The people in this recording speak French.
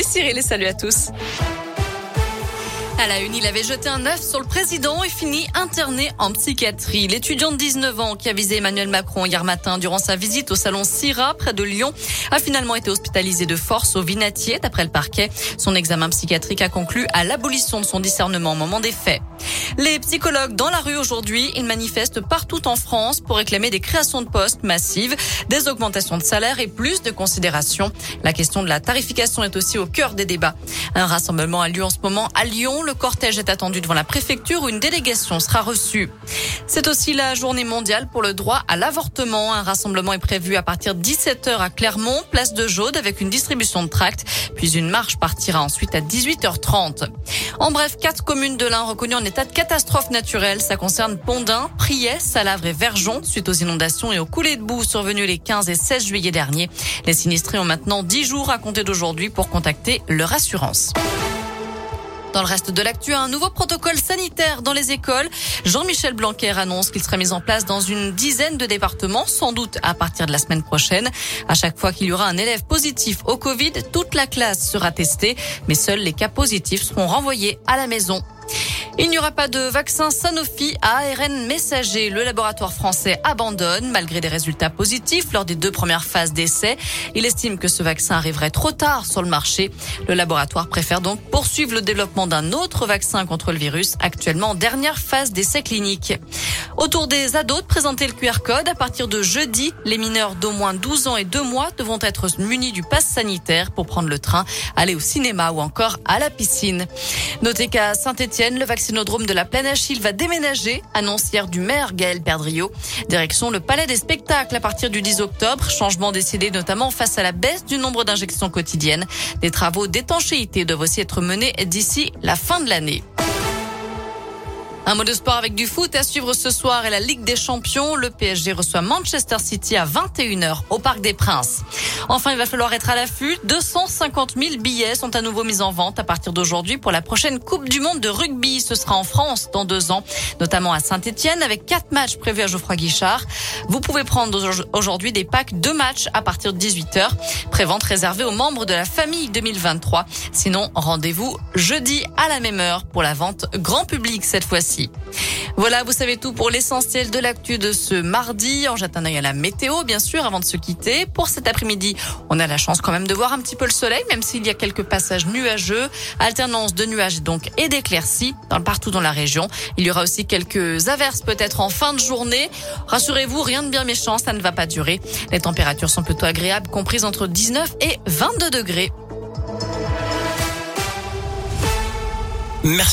Salut Cyril salut à tous. À la une, il avait jeté un œuf sur le président et fini interné en psychiatrie. L'étudiant de 19 ans qui a visé Emmanuel Macron hier matin durant sa visite au salon Syrah près de Lyon a finalement été hospitalisé de force au Vinatier d'après le parquet. Son examen psychiatrique a conclu à l'abolition de son discernement au moment des faits. Les psychologues dans la rue aujourd'hui, ils manifestent partout en France pour réclamer des créations de postes massives, des augmentations de salaire et plus de considération. La question de la tarification est aussi au cœur des débats. Un rassemblement a lieu en ce moment à Lyon. Le cortège est attendu devant la préfecture où une délégation sera reçue. C'est aussi la journée mondiale pour le droit à l'avortement. Un rassemblement est prévu à partir de 17h à Clermont, place de Jaude avec une distribution de tracts. Puis une marche partira ensuite à 18h30. En bref, quatre communes de l'Ain reconnues en état de catastrophe naturelle. Ça concerne Pondin, Priet, Salavre et Verjon suite aux inondations et aux coulées de boue survenues les 15 et 16 juillet dernier. Les sinistrés ont maintenant 10 jours à compter d'aujourd'hui pour contacter leur assurance. Dans le reste de l'actu, un nouveau protocole sanitaire dans les écoles. Jean-Michel Blanquer annonce qu'il sera mis en place dans une dizaine de départements, sans doute à partir de la semaine prochaine. À chaque fois qu'il y aura un élève positif au Covid, toute la classe sera testée, mais seuls les cas positifs seront renvoyés à la maison. Il n'y aura pas de vaccin Sanofi à ARN messager. Le laboratoire français abandonne malgré des résultats positifs lors des deux premières phases d'essai. Il estime que ce vaccin arriverait trop tard sur le marché. Le laboratoire préfère donc poursuivre le développement d'un autre vaccin contre le virus actuellement en dernière phase d'essai clinique. Autour des ados de le QR code, à partir de jeudi, les mineurs d'au moins 12 ans et 2 mois devront être munis du pass sanitaire pour prendre le train, aller au cinéma ou encore à la piscine. Notez qu'à Saint-Etienne, le vaccinodrome de la Plaine Achille va déménager, annonce hier du maire Gaël Perdriau. Direction le Palais des Spectacles à partir du 10 octobre, changement décidé notamment face à la baisse du nombre d'injections quotidiennes. Des travaux d'étanchéité doivent aussi être menés d'ici la fin de l'année. Un mot de sport avec du foot à suivre ce soir et la Ligue des Champions. Le PSG reçoit Manchester City à 21h au Parc des Princes. Enfin, il va falloir être à l'affût. 250 000 billets sont à nouveau mis en vente à partir d'aujourd'hui pour la prochaine Coupe du Monde de rugby. Ce sera en France dans deux ans, notamment à Saint-Etienne avec quatre matchs prévus à Geoffroy Guichard. Vous pouvez prendre aujourd'hui des packs de matchs à partir de 18h. Prévente réservée aux membres de la famille 2023. Sinon, rendez-vous jeudi à la même heure pour la vente grand public cette fois-ci. Voilà, vous savez tout pour l'essentiel de l'actu de ce mardi. En jette un œil à la météo, bien sûr, avant de se quitter. Pour cet après-midi, on a la chance quand même de voir un petit peu le soleil, même s'il y a quelques passages nuageux. Alternance de nuages donc et d'éclaircies dans, partout dans la région. Il y aura aussi quelques averses peut-être en fin de journée. Rassurez-vous, rien de bien méchant, ça ne va pas durer. Les températures sont plutôt agréables, comprises entre 19 et 22 degrés.